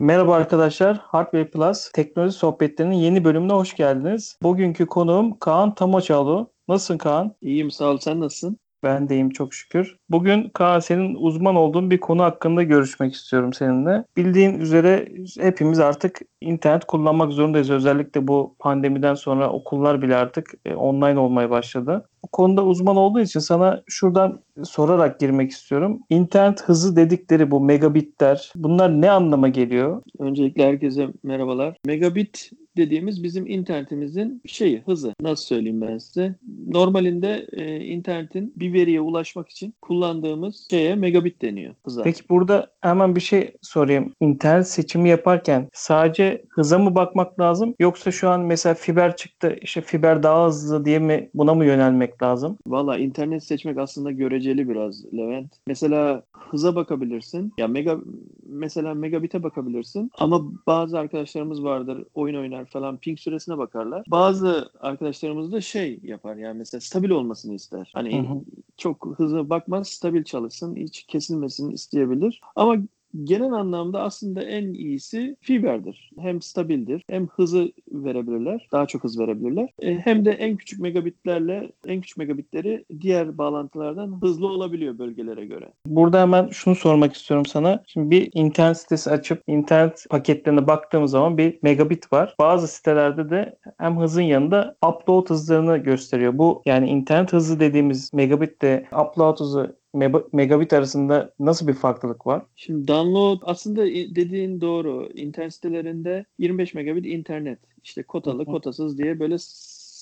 Merhaba arkadaşlar, Hardware Plus teknoloji sohbetlerinin yeni bölümüne hoş geldiniz. Bugünkü konuğum Kaan Tamoçalı. Nasılsın Kaan? İyiyim sağ ol. Sen nasılsın? Ben deyim çok şükür. Bugün Kaan senin uzman olduğun bir konu hakkında görüşmek istiyorum seninle. Bildiğin üzere hepimiz artık internet kullanmak zorundayız. Özellikle bu pandemiden sonra okullar bile artık e, online olmaya başladı. Bu konuda uzman olduğu için sana şuradan sorarak girmek istiyorum. İnternet hızı dedikleri bu megabitler bunlar ne anlama geliyor? Öncelikle herkese merhabalar. Megabit dediğimiz bizim internetimizin şeyi, hızı. Nasıl söyleyeyim ben size? Normalinde e, internetin bir veriye ulaşmak için kullandığımız şeye megabit deniyor hıza. Peki burada hemen bir şey sorayım. İnternet seçimi yaparken sadece hıza mı bakmak lazım yoksa şu an mesela fiber çıktı işte fiber daha hızlı diye mi buna mı yönelmek lazım? Valla internet seçmek aslında göreceli biraz Levent. Mesela hıza bakabilirsin. Ya mega mesela megabit'e bakabilirsin. Ama bazı arkadaşlarımız vardır oyun oynar falan ping süresine bakarlar. Bazı arkadaşlarımız da şey yapar yani mesela stabil olmasını ister. Hani Hı hı. çok hızlı bakmaz, stabil çalışsın, hiç kesilmesini isteyebilir. Ama genel anlamda aslında en iyisi fiberdir. Hem stabildir, hem hızı verebilirler, daha çok hız verebilirler. E, hem de en küçük megabitlerle en küçük megabitleri diğer bağlantılardan hızlı olabiliyor bölgelere göre. Burada hemen şunu sormak istiyorum sana. Şimdi bir internet sitesi açıp internet paketlerine baktığımız zaman bir megabit var. Bazı sitelerde de hem hızın yanında upload hızlarını gösteriyor. Bu yani internet hızı dediğimiz megabitle upload hızı megabit arasında nasıl bir farklılık var? Şimdi download aslında dediğin doğru. İnternet sitelerinde 25 megabit internet işte kotalı kotasız diye böyle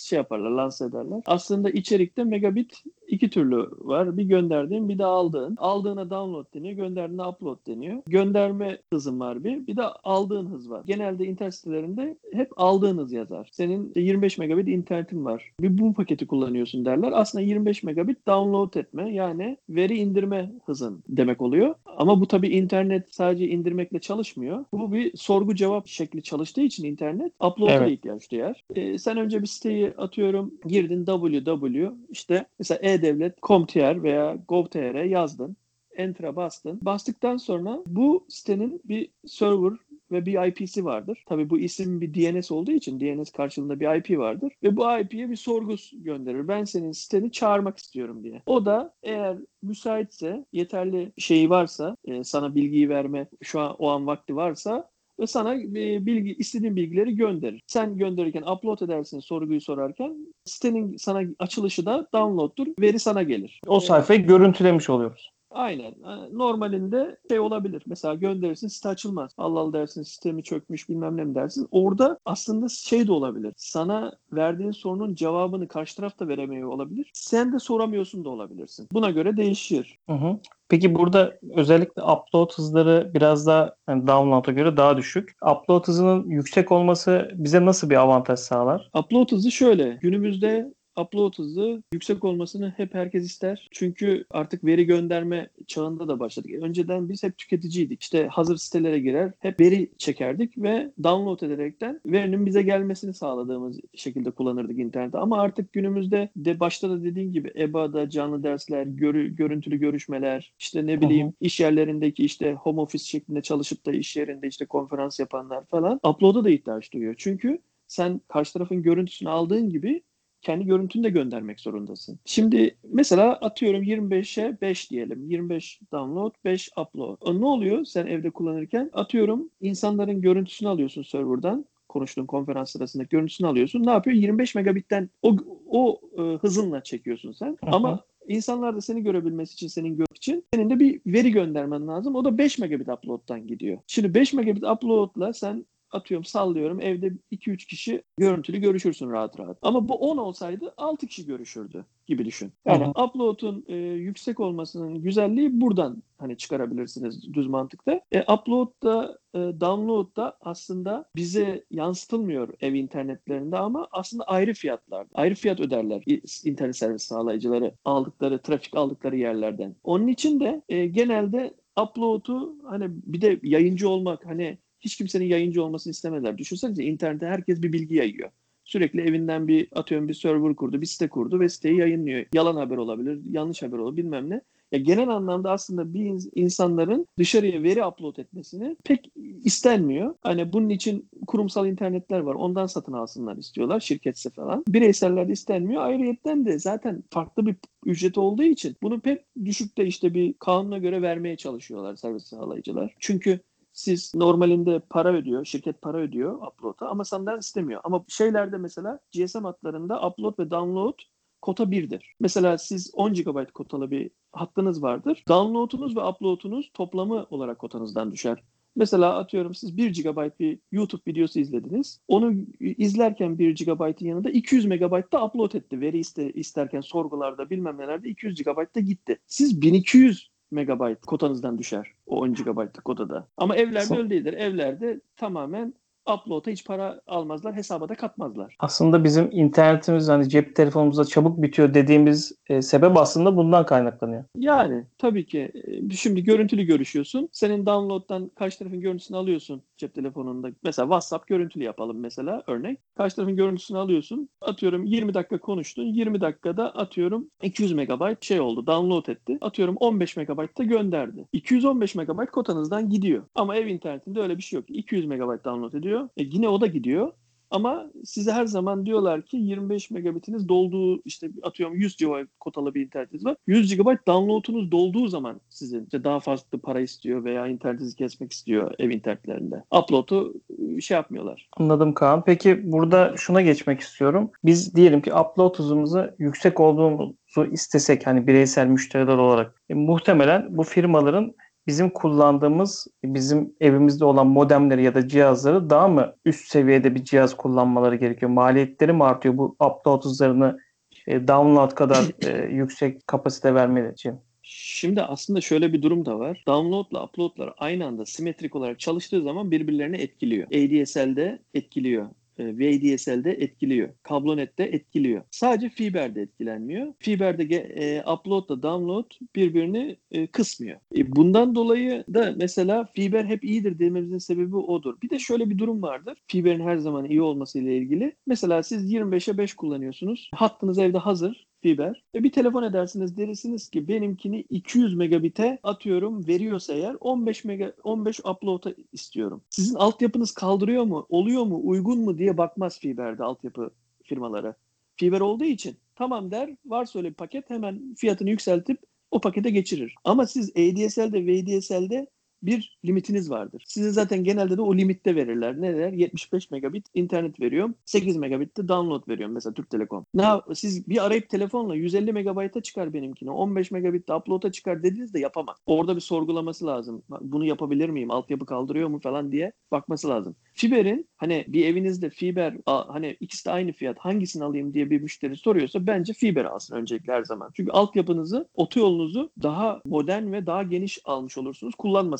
şey yaparlar, lanse ederler. Aslında içerikte megabit iki türlü var. Bir gönderdiğin bir de aldığın. Aldığına download deniyor, gönderdiğine upload deniyor. Gönderme hızın var bir, bir de aldığın hız var. Genelde internet sitelerinde hep aldığın hız yazar. Senin 25 megabit internetin var. Bir bu paketi kullanıyorsun derler. Aslında 25 megabit download etme yani veri indirme hızın demek oluyor. Ama bu tabii internet sadece indirmekle çalışmıyor. Bu bir sorgu cevap şekli çalıştığı için internet upload'a da Evet. ihtiyaç duyar. Ee, sen önce bir siteyi atıyorum girdin www işte mesela e-devlet.com.tr veya gov.tr yazdın. Enter'a bastın. Bastıktan sonra bu sitenin bir server ve bir IP'si vardır. Tabii bu isim bir DNS olduğu için DNS karşılığında bir IP vardır. Ve bu IP'ye bir sorgu gönderir. Ben senin siteni çağırmak istiyorum diye. O da eğer müsaitse, yeterli şeyi varsa, e, sana bilgiyi verme şu an o an vakti varsa ve sana e, bilgi istediğin bilgileri gönderir. Sen gönderirken upload edersin sorguyu sorarken sitenin sana açılışı da download'dur. Veri sana gelir. O sayfayı görüntülemiş oluyoruz. Aynen. Ha, Normalinde şey olabilir. Mesela gönderirsin site açılmaz. Allah Allah dersin sistemi çökmüş bilmem ne mi dersin. Orada aslında şey de olabilir. Sana verdiğin sorunun cevabını karşı taraf da veremiyor olabilir. Sen de soramıyorsun da olabilirsin. Buna göre değişir. Hı hı. Peki burada özellikle upload hızları biraz daha yani download'a göre daha düşük. Upload hızının yüksek olması bize nasıl bir avantaj sağlar? Upload hızı şöyle. Günümüzde upload hızı yüksek olmasını hep herkes ister. Çünkü artık veri gönderme çağında da başladık. Önceden biz hep tüketiciydik. İşte hazır sitelere girer, hep veri çekerdik ve download ederekten verinin bize gelmesini sağladığımız şekilde kullanırdık internette. Ama artık günümüzde de başta da dediğin gibi EBA'da canlı dersler, görü- görüntülü görüşmeler, işte ne bileyim hı. iş yerlerindeki işte home office şeklinde çalışıp da iş yerinde işte konferans yapanlar falan upload'a da ihtiyaç duyuyor. Çünkü sen karşı tarafın görüntüsünü aldığın gibi kendi görüntünü de göndermek zorundasın. Şimdi mesela atıyorum 25'e 5 diyelim. 25 download, 5 upload. O ne oluyor sen evde kullanırken? Atıyorum insanların görüntüsünü alıyorsun serverdan konuştuğun konferans sırasında görüntüsünü alıyorsun. Ne yapıyor? 25 megabitten o, o e, hızınla çekiyorsun sen. Hı. Ama insanlar da seni görebilmesi için, senin görmek için senin de bir veri göndermen lazım. O da 5 megabit upload'dan gidiyor. Şimdi 5 megabit upload'la sen atıyorum sallıyorum evde 2-3 kişi görüntülü görüşürsün rahat rahat. Ama bu 10 olsaydı 6 kişi görüşürdü gibi düşün. Yani Hı upload'un e, yüksek olmasının güzelliği buradan hani çıkarabilirsiniz düz mantıkta. E, upload da e, download da aslında bize yansıtılmıyor ev internetlerinde ama aslında ayrı fiyatlar. Ayrı fiyat öderler internet servis sağlayıcıları aldıkları, trafik aldıkları yerlerden. Onun için de e, genelde upload'u hani bir de yayıncı olmak hani hiç kimsenin yayıncı olmasını istemediler. Düşünsenize internette herkes bir bilgi yayıyor. Sürekli evinden bir atıyorum bir server kurdu, bir site kurdu ve siteyi yayınlıyor. Yalan haber olabilir, yanlış haber olabilir bilmem ne. Ya genel anlamda aslında bir ins- insanların dışarıya veri upload etmesini pek istenmiyor. Hani bunun için kurumsal internetler var. Ondan satın alsınlar istiyorlar şirketse falan. Bireysellerde istenmiyor. Ayrıyetten de zaten farklı bir ücreti olduğu için bunu pek düşükte işte bir kanuna göre vermeye çalışıyorlar servis sağlayıcılar. Çünkü siz normalinde para ödüyor, şirket para ödüyor upload'a ama senden istemiyor. Ama şeylerde mesela GSM hatlarında upload ve download kota 1'dir. Mesela siz 10 GB kotalı bir hattınız vardır. Download'unuz ve upload'unuz toplamı olarak kotanızdan düşer. Mesela atıyorum siz 1 GB bir YouTube videosu izlediniz. Onu izlerken 1 GB'ın yanında 200 MB da upload etti. Veri iste, isterken sorgularda bilmem nelerde 200 GB da gitti. Siz 1200 megabayt kotanızdan düşer o 10 GB'lık kotada. Ama evlerde Son- öyle değildir. Evlerde tamamen upload'a hiç para almazlar, hesaba da katmazlar. Aslında bizim internetimiz hani cep telefonumuzda çabuk bitiyor dediğimiz e, sebep aslında bundan kaynaklanıyor. Yani tabii ki e, şimdi görüntülü görüşüyorsun. Senin download'dan karşı tarafın görüntüsünü alıyorsun cep telefonunda. Mesela WhatsApp görüntülü yapalım mesela örnek. Karşı tarafın görüntüsünü alıyorsun. Atıyorum 20 dakika konuştun. 20 dakikada atıyorum 200 megabayt şey oldu. Download etti. Atıyorum 15 megabayt da gönderdi. 215 megabayt kotanızdan gidiyor. Ama ev internetinde öyle bir şey yok. 200 megabayt download ediyor. E yine o da gidiyor. Ama size her zaman diyorlar ki 25 megabitiniz dolduğu işte atıyorum 100 GB kotalı bir internetiniz var. 100 GB download'unuz dolduğu zaman sizin işte daha fazla para istiyor veya internetinizi kesmek istiyor ev internetlerinde. Upload'u e, şey yapmıyorlar. Anladım Kaan. Peki burada şuna geçmek istiyorum. Biz diyelim ki upload hızımızı yüksek olduğumuzu istesek hani bireysel müşteriler olarak e, muhtemelen bu firmaların bizim kullandığımız bizim evimizde olan modemleri ya da cihazları daha mı üst seviyede bir cihaz kullanmaları gerekiyor? Maliyetleri mi artıyor bu upload hızlarını e, download kadar e, yüksek kapasite vermeleri için? Şimdi aslında şöyle bir durum da var. Download'la upload'lar aynı anda simetrik olarak çalıştığı zaman birbirlerini etkiliyor. ADSL'de etkiliyor. E, VDSL'de etkiliyor. Kablonet'te etkiliyor. Sadece fiber de etkilenmiyor. Fiberde e, upload da download birbirini e, kısmıyor. E, bundan dolayı da mesela fiber hep iyidir dememizin sebebi odur. Bir de şöyle bir durum vardır. Fiberin her zaman iyi olması ile ilgili. Mesela siz 25'e 5 kullanıyorsunuz. Hattınız evde hazır fiber. Ve bir telefon edersiniz dersiniz ki benimkini 200 megabite atıyorum veriyorsa eğer 15 mega 15 upload'a istiyorum. Sizin altyapınız kaldırıyor mu? Oluyor mu? Uygun mu diye bakmaz fiberde altyapı firmaları. Fiber olduğu için tamam der. Varsa öyle bir paket hemen fiyatını yükseltip o pakete geçirir. Ama siz ADSL'de VDSL'de bir limitiniz vardır. Size zaten genelde de o limitte verirler. Ne der? 75 megabit internet veriyorum. 8 megabit de download veriyorum mesela Türk Telekom. Ne siz bir arayıp telefonla 150 megabayta çıkar benimkine. 15 megabit de upload'a çıkar dediniz de yapamaz. Orada bir sorgulaması lazım. Bunu yapabilir miyim? Altyapı kaldırıyor mu falan diye bakması lazım. Fiber'in hani bir evinizde fiber hani ikisi de aynı fiyat hangisini alayım diye bir müşteri soruyorsa bence fiber alsın öncelikle her zaman. Çünkü altyapınızı, otoyolunuzu daha modern ve daha geniş almış olursunuz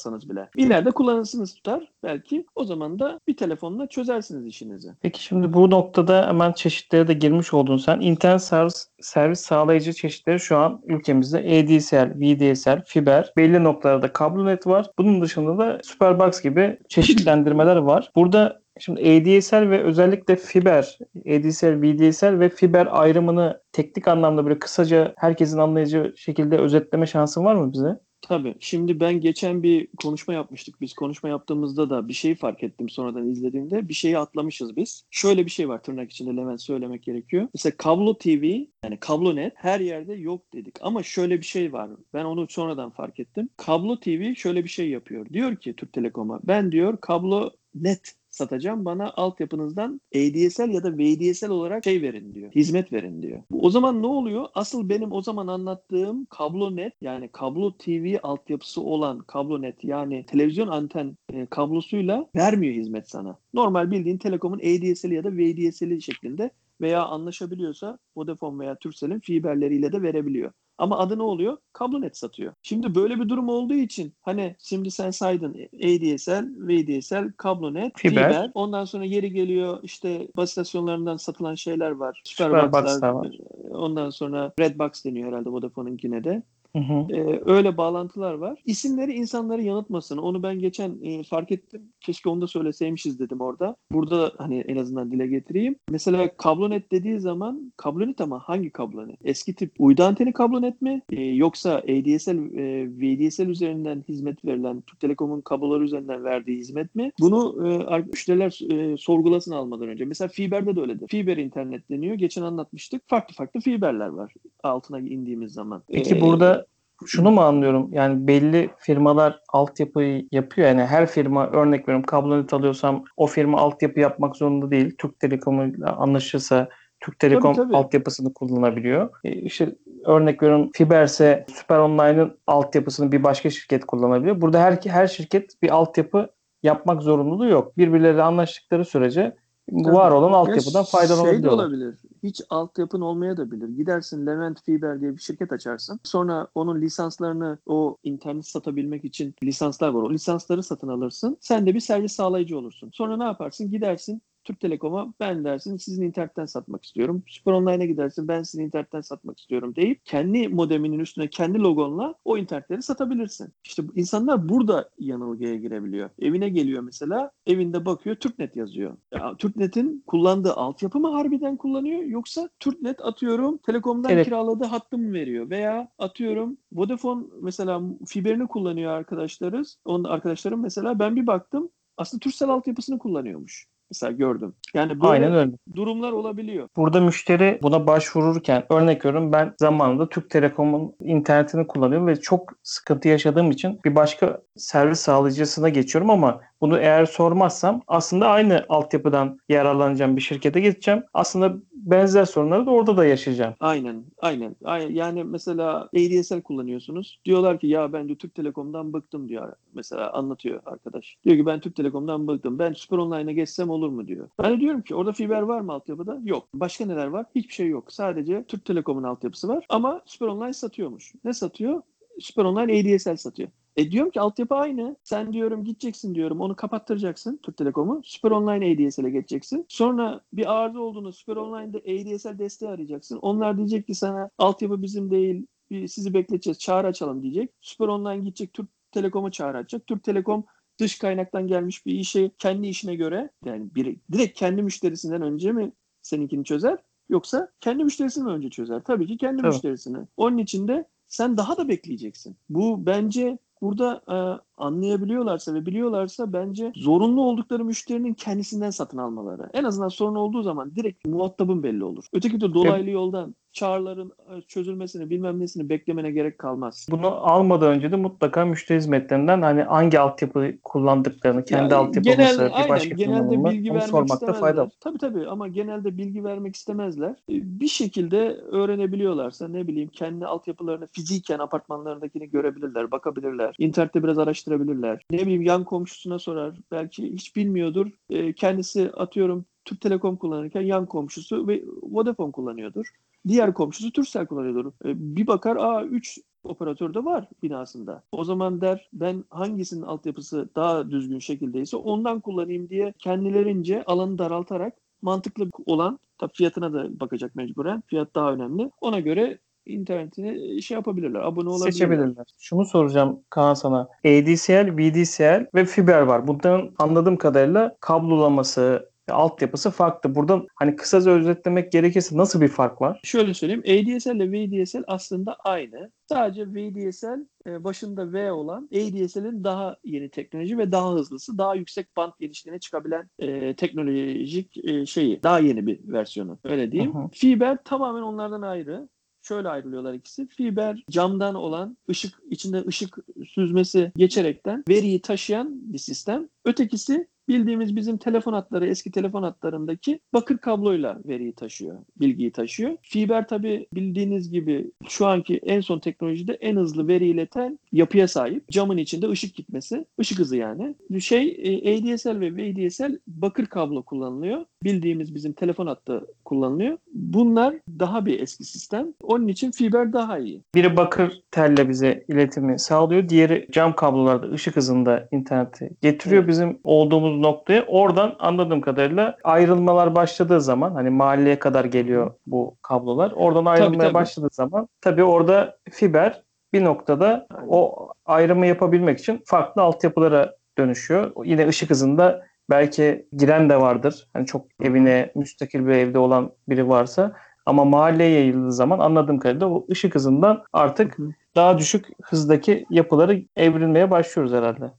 kullanmasanız bile. İleride kullanırsınız tutar belki. O zaman da bir telefonla çözersiniz işinizi. Peki şimdi bu noktada hemen çeşitlere de girmiş oldun sen. İnternet servis, servis sağlayıcı çeşitleri şu an ülkemizde ADSL, VDSL, fiber, belli noktalarda kablonet var. Bunun dışında da Superbox gibi çeşitlendirmeler var. Burada şimdi ADSL ve özellikle fiber, ADSL, VDSL ve fiber ayrımını teknik anlamda böyle kısaca herkesin anlayacağı şekilde özetleme şansın var mı bize? Tabii. Şimdi ben geçen bir konuşma yapmıştık. Biz konuşma yaptığımızda da bir şeyi fark ettim sonradan izlediğimde. Bir şeyi atlamışız biz. Şöyle bir şey var tırnak içinde Levent söylemek gerekiyor. Mesela kablo TV yani kablo net her yerde yok dedik. Ama şöyle bir şey var. Ben onu sonradan fark ettim. Kablo TV şöyle bir şey yapıyor. Diyor ki Türk Telekom'a ben diyor kablo net satacağım. Bana altyapınızdan ADSL ya da VDSL olarak şey verin diyor. Hizmet verin diyor. O zaman ne oluyor? Asıl benim o zaman anlattığım kablo net yani kablo TV altyapısı olan kablo net yani televizyon anten e, kablosuyla vermiyor hizmet sana. Normal bildiğin Telekom'un ADSL ya da VDSL şeklinde veya anlaşabiliyorsa Vodafone veya Turkcell'in fiberleriyle de verebiliyor. Ama adı ne oluyor? Kablonet satıyor. Şimdi böyle bir durum olduğu için hani şimdi sen saydın ADSL, VDSL, kablonet, Fiber. fiber. Ondan sonra yeri geliyor işte bas istasyonlarından satılan şeyler var. Superbox'lar Superbox'lar var. Ondan sonra Redbox deniyor herhalde Vodafone'unkine de. Hı hı. Ee, öyle bağlantılar var. İsimleri insanları yanıltmasın. Onu ben geçen e, fark ettim. Keşke onu da söyleseymişiz dedim orada. Burada hani en azından dile getireyim. Mesela kablonet dediği zaman kablonet ama hangi kablonet? Eski tip uydu anteni kablonet mi? Ee, yoksa ADSL, e, VDSL üzerinden hizmet verilen Türk Telekom'un kabloları üzerinden verdiği hizmet mi? Bunu e, müşteriler e, sorgulasın almadan önce. Mesela Fiber'de de öyledir. Fiber internet deniyor. Geçen anlatmıştık. Farklı farklı fiberler var altına indiğimiz zaman. Peki Ee, burada şunu mu anlıyorum? Yani belli firmalar altyapıyı yapıyor. Yani her firma örnek veriyorum kablonet alıyorsam o firma altyapı yapmak zorunda değil. Türk Telekom'la anlaşırsa Türk Telekom Tabii, tabii. altyapısını kullanabiliyor. E, işte örnek veriyorum Fiberse Süper Online'ın altyapısını bir başka şirket kullanabiliyor. Burada her her şirket bir altyapı yapmak zorunluluğu yok. Birbirleriyle anlaştıkları sürece var olan altyapıdan Ya Şey de faydalanabiliyorlar. olabilir. Hiç altyapın olmaya da bilir. Gidersin Levent Fiber diye bir şirket açarsın. Sonra onun lisanslarını o internet satabilmek için lisanslar var. O lisansları satın alırsın. Sen de bir servis sağlayıcı olursun. Sonra ne yaparsın? Gidersin Türk Telekom'a ben dersin sizin internetten satmak istiyorum. Süper Online'a gidersin ben sizin internetten satmak istiyorum deyip kendi modeminin üstüne kendi logonla o internetleri satabilirsin. İşte insanlar burada yanılgıya girebiliyor. Evine geliyor mesela evinde bakıyor TürkNet yazıyor. Ya, TürkNet'in kullandığı altyapı mı harbiden kullanıyor yoksa TürkNet atıyorum Telekom'dan Evet. kiraladığı hattı mı veriyor veya atıyorum Vodafone mesela fiberini kullanıyor arkadaşlarız. Onun arkadaşlarım mesela ben bir baktım aslında Turkcell altyapısını kullanıyormuş. Mesela gördüm. Yani böyle Aynen öyle. durumlar olabiliyor. Burada müşteri buna başvururken örnek veriyorum ben zamanında Türk Telekom'un internetini kullanıyorum ve çok sıkıntı yaşadığım için bir başka servis sağlayıcısına geçiyorum ama bunu eğer sormazsam aslında aynı altyapıdan yararlanacağım bir şirkete gideceğim. Aslında benzer sorunları da orada da yaşayacağım. Aynen, aynen. Yani mesela ADSL kullanıyorsunuz. Diyorlar ki ya ben de Türk Telekom'dan bıktım diyor. Mesela anlatıyor arkadaş. Diyor ki ben Türk Telekom'dan bıktım. Ben Süper Online'a geçsem olur mu diyor. Ben de diyorum ki orada fiber var mı altyapıda? Yok. Başka neler var? Hiçbir şey yok. Sadece Türk Telekom'un altyapısı var. Ama Süper Online satıyormuş. Ne satıyor? Süper Online ADSL satıyor. E diyorum ki altyapı aynı. Sen diyorum gideceksin diyorum onu kapattıracaksın Türk Telekom'u. Süper Online ADSL'e geçeceksin. Sonra bir arıza olduğunu Süper Online'da ADSL desteği arayacaksın. Onlar diyecek ki sana altyapı bizim değil sizi bekleteceğiz çağrı açalım diyecek. Süper Online gidecek Türk Telekom'a çağrı açacak. Türk Telekom dış kaynaktan gelmiş bir işi kendi işine göre yani bir, direkt kendi müşterisinden önce mi seninkini çözer yoksa kendi müşterisini önce çözer? Tabii ki kendi Tabii. müşterisini. Onun için de sen daha da bekleyeceksin. Bu bence burada e, anlayabiliyorlarsa ve biliyorlarsa bence zorunlu oldukları müşterinin kendisinden satın almaları. En azından sorun olduğu zaman direkt muhatabın belli olur. Öteki de dolaylı yoldan çağrıların e, çözülmesini bilmem nesini beklemene gerek kalmaz. Bunu almadan önce de mutlaka müşteri hizmetlerinden hani hangi altyapı kullandıklarını, kendi Yani altyapımızı genel- bir aynen, başka genelde bilgi vermek sormakta fayda var. Tabii tabii ama genelde bilgi vermek istemezler. E, Bir şekilde öğrenebiliyorlarsa ne bileyim kendi altyapılarını fiziken apartmanlarındakini görebilirler, bakabilirler. İnternette biraz araştırabilirler. Ne bileyim yan komşusuna sorar. Belki hiç bilmiyordur. E, kendisi atıyorum Türk Telekom kullanırken yan komşusu ve Vodafone kullanıyordur. Diğer komşusu Turkcell kullanıyordur. E, bir bakar aa 3 operatör de var binasında. O zaman der ben hangisinin altyapısı daha düzgün şekildeyse ondan kullanayım diye kendilerince alanı daraltarak mantıklı olan tabii fiyatına da bakacak mecburen. Fiyat daha önemli. Ona göre internetini şey yapabilirler. Abone olabilirler. Seçebilirler. Şunu soracağım Kaan sana. ADSL, VDSL ve fiber var. Bunların anladığım kadarıyla kablolaması, altyapısı farklı. Burada hani kısaca özetlemek gerekirse nasıl bir fark var? Şöyle söyleyeyim. ADSL ile VDSL aslında aynı. Sadece VDSL e, başında V olan ADSL'in daha yeni teknoloji ve daha hızlısı, daha yüksek band genişliğine çıkabilen e, teknolojik e, şeyi. Daha yeni bir versiyonu. Öyle diyeyim. Hı. Fiber tamamen onlardan ayrı. Şöyle ayrılıyorlar ikisi. Fiber camdan olan ışık içinde ışık süzmesi geçerekten veriyi taşıyan bir sistem. Ötekisi bildiğimiz bizim telefon hatları eski telefon hatlarındaki bakır kabloyla veriyi taşıyor, bilgiyi taşıyor. Fiber tabi bildiğiniz gibi şu anki en son teknolojide en hızlı veri ileten yapıya sahip. Camın içinde ışık gitmesi, ışık hızı yani. Şey e, ADSL ve VDSL bakır kablo kullanılıyor. Bildiğimiz bizim telefon hattı kullanılıyor. Bunlar daha bir eski sistem. Onun için fiber daha iyi. Biri bakır telle bize iletimi sağlıyor. Diğeri cam kablolarda ışık hızında interneti getiriyor Evet. bizim olduğumuz noktaya. Oradan anladığım kadarıyla ayrılmalar başladığı zaman hani mahalleye kadar geliyor bu kablolar. Oradan ayrılmaya tabii. başladığı zaman tabii orada fiber bir noktada o ayrımı yapabilmek için farklı altyapılara dönüşüyor. Yine ışık hızında belki giren de vardır. Hani çok evine müstakil bir evde olan biri varsa ama mahalleye yayıldığı zaman anladığım kadarıyla o ışık hızından artık daha düşük hızdaki yapıları evrilmeye başlıyoruz herhalde.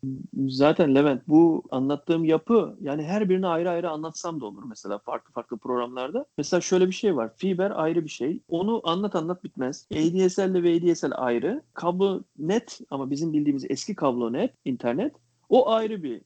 Zaten Levent bu anlattığım yapı yani her birini ayrı ayrı anlatsam da olur mesela farklı farklı programlarda. Mesela şöyle bir şey var. Fiber ayrı bir şey. Onu anlat anlat bitmez. ADSL ile VDSL ayrı. Kablo net ama bizim bildiğimiz eski kablo net internet o ayrı bir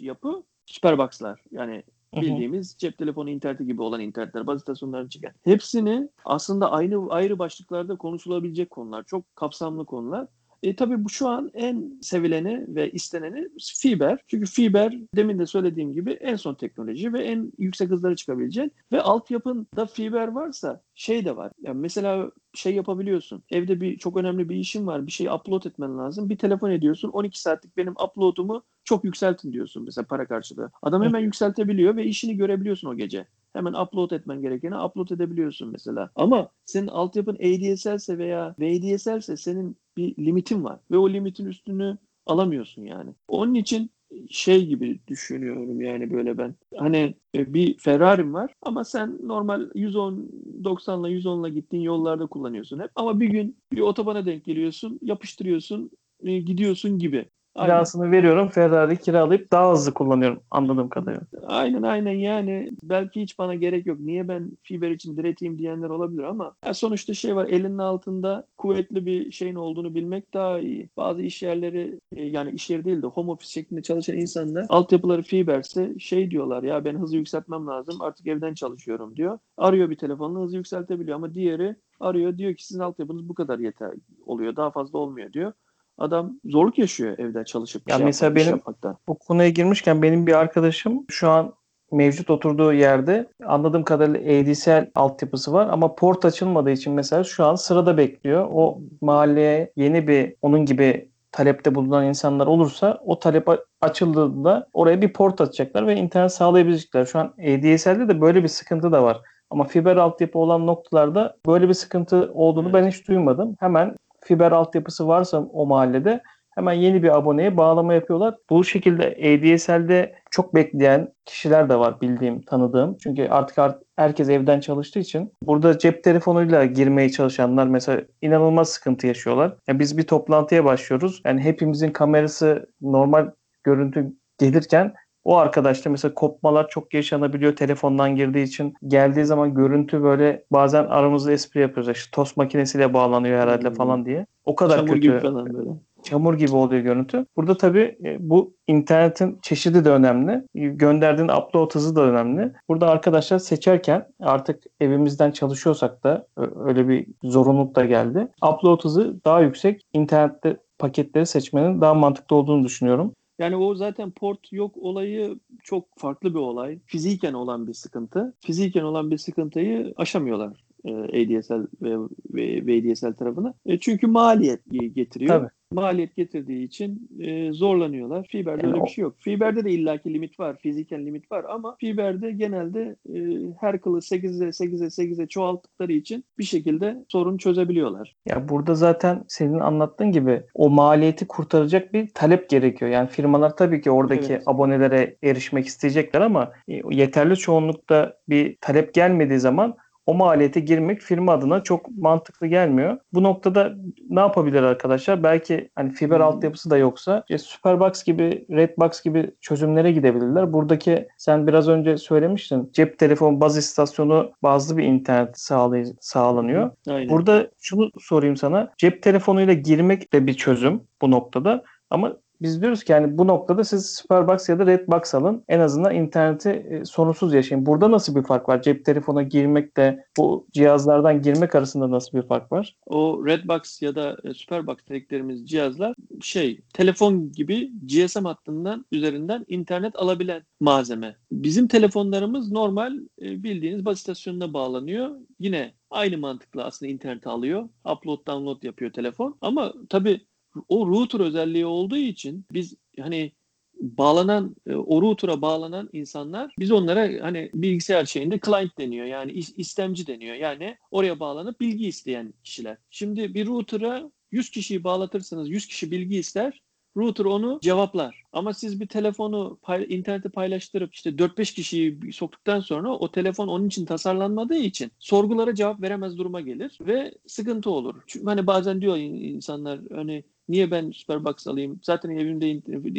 yapı. Superbox'lar yani bildiğimiz cep telefonu interneti gibi olan internetler, baz istasyonları çıkan. Hepsini aslında aynı ayrı başlıklarda konuşulabilecek konular. Çok kapsamlı konular. E, tabii bu şu an en sevileni ve isteneni fiber. Çünkü fiber demin de söylediğim gibi en son teknoloji ve en yüksek hızlara çıkabilecek. Ve altyapında fiber varsa şey de var. Yani mesela şey yapabiliyorsun. Evde bir çok önemli bir işin var. Bir şey upload etmen lazım. Bir telefon ediyorsun. 12 saatlik benim upload'umu çok yükseltin diyorsun mesela para karşılığı. Adam hemen yükseltebiliyor ve işini görebiliyorsun o gece. Hemen upload etmen gerekeni upload edebiliyorsun mesela. Ama senin altyapın ADSL'se veya VDSL'se senin bir limitin var. Ve o limitin üstünü alamıyorsun yani. Onun için şey gibi düşünüyorum yani böyle ben. Hani e, bir Ferrari'm var ama sen normal 110 90'la 110'la gittiğin yollarda kullanıyorsun hep. Ama bir gün bir otobana denk geliyorsun, yapıştırıyorsun, e, gidiyorsun gibi. Kirasını veriyorum. Ferrari kiralayıp daha hızlı kullanıyorum anladığım kadarıyla. Aynen aynen yani belki hiç bana gerek yok. Niye ben fiber için direteyim diyenler olabilir ama ya sonuçta şey var elinin altında kuvvetli bir şeyin olduğunu bilmek daha iyi. Bazı iş yerleri e, yani iş yeri değil de home office şeklinde çalışan insanlar altyapıları fiberse şey diyorlar ya ben hızı yükseltmem lazım artık evden çalışıyorum diyor. Arıyor bir telefonla hızı yükseltebiliyor ama diğeri arıyor diyor ki sizin altyapınız bu kadar yeter oluyor daha fazla olmuyor diyor adam zorluk yaşıyor evde çalışıp. Ya şey mesela benim yapmaktan. bu konuya girmişken benim bir arkadaşım şu an mevcut oturduğu yerde anladığım kadarıyla ADSL altyapısı var ama port açılmadığı için mesela şu an sırada bekliyor. O mahalleye yeni bir onun gibi talepte bulunan insanlar olursa o talep açıldığında oraya bir port açacaklar ve internet sağlayabilecekler. Şu an ADSL'de de böyle bir sıkıntı da var. Ama fiber altyapı olan noktalarda böyle bir sıkıntı olduğunu evet. ben hiç duymadım. Hemen fiber altyapısı varsa o mahallede hemen yeni bir aboneye bağlama yapıyorlar. Bu şekilde ADSL'de çok bekleyen kişiler de var bildiğim, tanıdığım. Çünkü artık herkes evden çalıştığı için burada cep telefonuyla girmeye çalışanlar mesela inanılmaz sıkıntı yaşıyorlar. Yani biz bir toplantıya başlıyoruz. Yani hepimizin kamerası normal görüntü gelirken o arkadaşta mesela kopmalar çok yaşanabiliyor telefondan girdiği için. Geldiği zaman görüntü böyle bazen aramızda espri yapıyoruz. İşte tost makinesiyle bağlanıyor herhalde hmm. falan diye. O kadar Çamur kötü. gibi falan böyle. Çamur gibi oluyor görüntü. Burada tabii e, bu internetin çeşidi de önemli. Gönderdiğin upload hızı da önemli. Burada arkadaşlar seçerken artık evimizden çalışıyorsak da öyle bir zorunluluk da geldi. Upload hızı daha yüksek. internette paketleri seçmenin daha mantıklı olduğunu düşünüyorum. Yani o zaten port yok olayı çok farklı bir olay. Fiziken olan bir sıkıntı. Fiziken olan bir sıkıntıyı aşamıyorlar ADSL ve, ve VDSL tarafına. E, çünkü maliyet getiriyor. Tabii maliyet getirdiği için e, zorlanıyorlar. Fiber'de yani öyle o... bir şey yok. Fiber'de de illaki limit var. Fiziken limit var ama Fiber'de genelde e, her kılı 8'e 8'e 8'e çoğalttıkları için bir şekilde sorun çözebiliyorlar. Ya burada zaten senin anlattığın gibi o maliyeti kurtaracak bir talep gerekiyor. Yani firmalar tabii ki oradaki evet. abonelere erişmek isteyecekler ama e, yeterli çoğunlukta bir talep gelmediği zaman o maliyete girmek firma adına çok mantıklı gelmiyor. Bu noktada ne yapabilir arkadaşlar? Belki hani fiber hmm. altyapısı da yoksa işte Superbox gibi, Redbox gibi çözümlere gidebilirler. Buradaki sen biraz önce söylemiştin. Cep telefonu baz istasyonu bazlı bir internet sağlay sağlanıyor. Aynen. Burada şunu sorayım sana. Cep telefonuyla girmek de bir çözüm bu noktada. Ama biz diyoruz ki yani bu noktada siz Superbox ya da Redbox alın. En azından interneti e, sorunsuz yaşayın. Burada nasıl bir fark var? Cep telefona girmekle bu cihazlardan girmek arasında nasıl bir fark var? O Redbox ya da e, Superbox dediklerimiz cihazlar şey telefon gibi GSM hattından üzerinden internet alabilen malzeme. Bizim telefonlarımız normal e, bildiğiniz baz istasyonuna bağlanıyor. Yine aynı mantıkla aslında interneti alıyor. Upload download yapıyor telefon. Ama tabii o router özelliği olduğu için biz hani bağlanan e, o router'a bağlanan insanlar biz onlara hani bilgisayar şeyinde client deniyor yani istemci deniyor yani oraya bağlanıp bilgi isteyen kişiler. Şimdi bir router'a 100 kişiyi bağlatırsanız 100 kişi bilgi ister. Router onu cevaplar. Ama siz bir telefonu pay, internete paylaştırıp işte 4-5 kişiyi soktuktan sonra o telefon onun için tasarlanmadığı için sorgulara cevap veremez duruma gelir ve sıkıntı olur. Çünkü hani bazen diyor insanlar hani niye ben Superbox alayım? Zaten evimde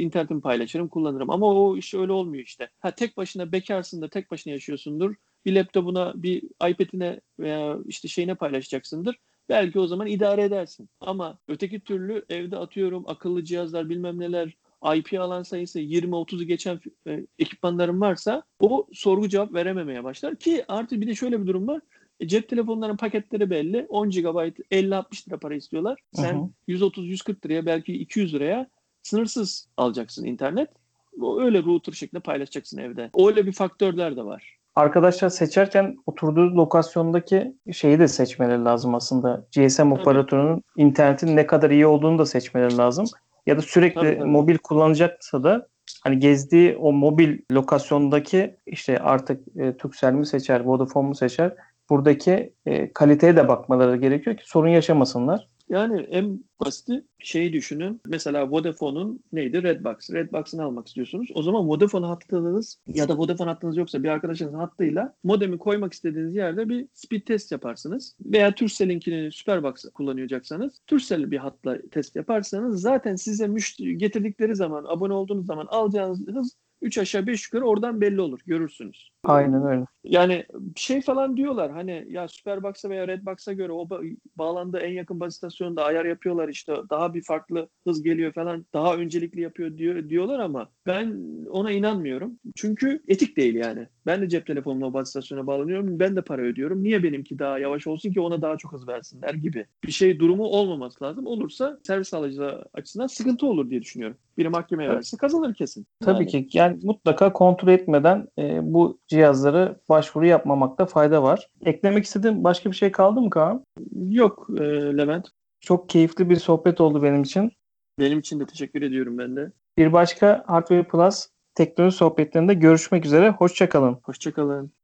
internetimi paylaşırım, kullanırım. Ama o iş öyle olmuyor işte. Ha tek başına bekarsın da tek başına yaşıyorsundur. Bir laptopuna, bir iPad'ine veya işte şeyine paylaşacaksındır. Belki o zaman idare edersin. Ama öteki türlü evde atıyorum akıllı cihazlar bilmem neler IP alan sayısı 20-30'u geçen e, ekipmanların varsa o sorgu cevap verememeye başlar. Ki artı bir de şöyle bir durum var. E, cep telefonlarının paketleri belli. 10 GB 50-60 lira para istiyorlar. Sen Hı hı. 130-140 liraya belki 200 liraya sınırsız alacaksın internet. O öyle router şeklinde paylaşacaksın evde. Öyle bir faktörler de var. Arkadaşlar seçerken oturduğu lokasyondaki şeyi de seçmeleri lazım aslında. GSM operatörünün internetin ne kadar iyi olduğunu da seçmeleri lazım. Ya da sürekli Tabii, tabii. mobil kullanacaksa da hani gezdiği o mobil lokasyondaki işte artık e, Turkcell mi seçer, Vodafone mu seçer? Buradaki e, kaliteye de bakmaları gerekiyor ki sorun yaşamasınlar. Yani en basiti şeyi düşünün. Mesela Vodafone'un neydi? Redbox. Redbox'ını almak istiyorsunuz. O zaman Vodafone hattınız ya da Vodafone hattınız yoksa bir arkadaşınızın hattıyla modemi koymak istediğiniz yerde bir speed test yaparsınız. Veya Turkcell'inkini Superbox kullanacaksanız Turkcell bir hatla test yaparsanız zaten size müşteri getirdikleri zaman abone olduğunuz zaman alacağınız hız 3 aşağı 5 yukarı oradan belli olur. Görürsünüz. Aynen öyle. Yani şey falan diyorlar hani ya Superbox'a veya Redbox'a göre o ba- bağlandığı en yakın baz istasyonunda ayar yapıyorlar işte daha bir farklı hız geliyor falan daha öncelikli yapıyor diyor, diyorlar ama ben ona inanmıyorum. Çünkü etik değil yani. Ben de cep telefonumla baz istasyonuna bağlanıyorum. Ben de para ödüyorum. Niye benimki daha yavaş olsun ki ona daha çok hız versinler gibi. Bir şey durumu olmaması lazım. Olursa servis alıcısı açısından sıkıntı olur diye düşünüyorum. Biri mahkemeye Evet. verse kazanır kesin. Tabii Yani. ki yani mutlaka kontrol etmeden e, bu cihazları başvuru yapmamakta fayda var. Eklemek istediğin başka bir şey kaldı mı Kaan? Yok e, Levent. Çok keyifli bir sohbet oldu benim için. Benim için de teşekkür ediyorum ben de. Bir başka Hardware Plus teknoloji sohbetlerinde görüşmek üzere. Hoşçakalın. Hoşçakalın.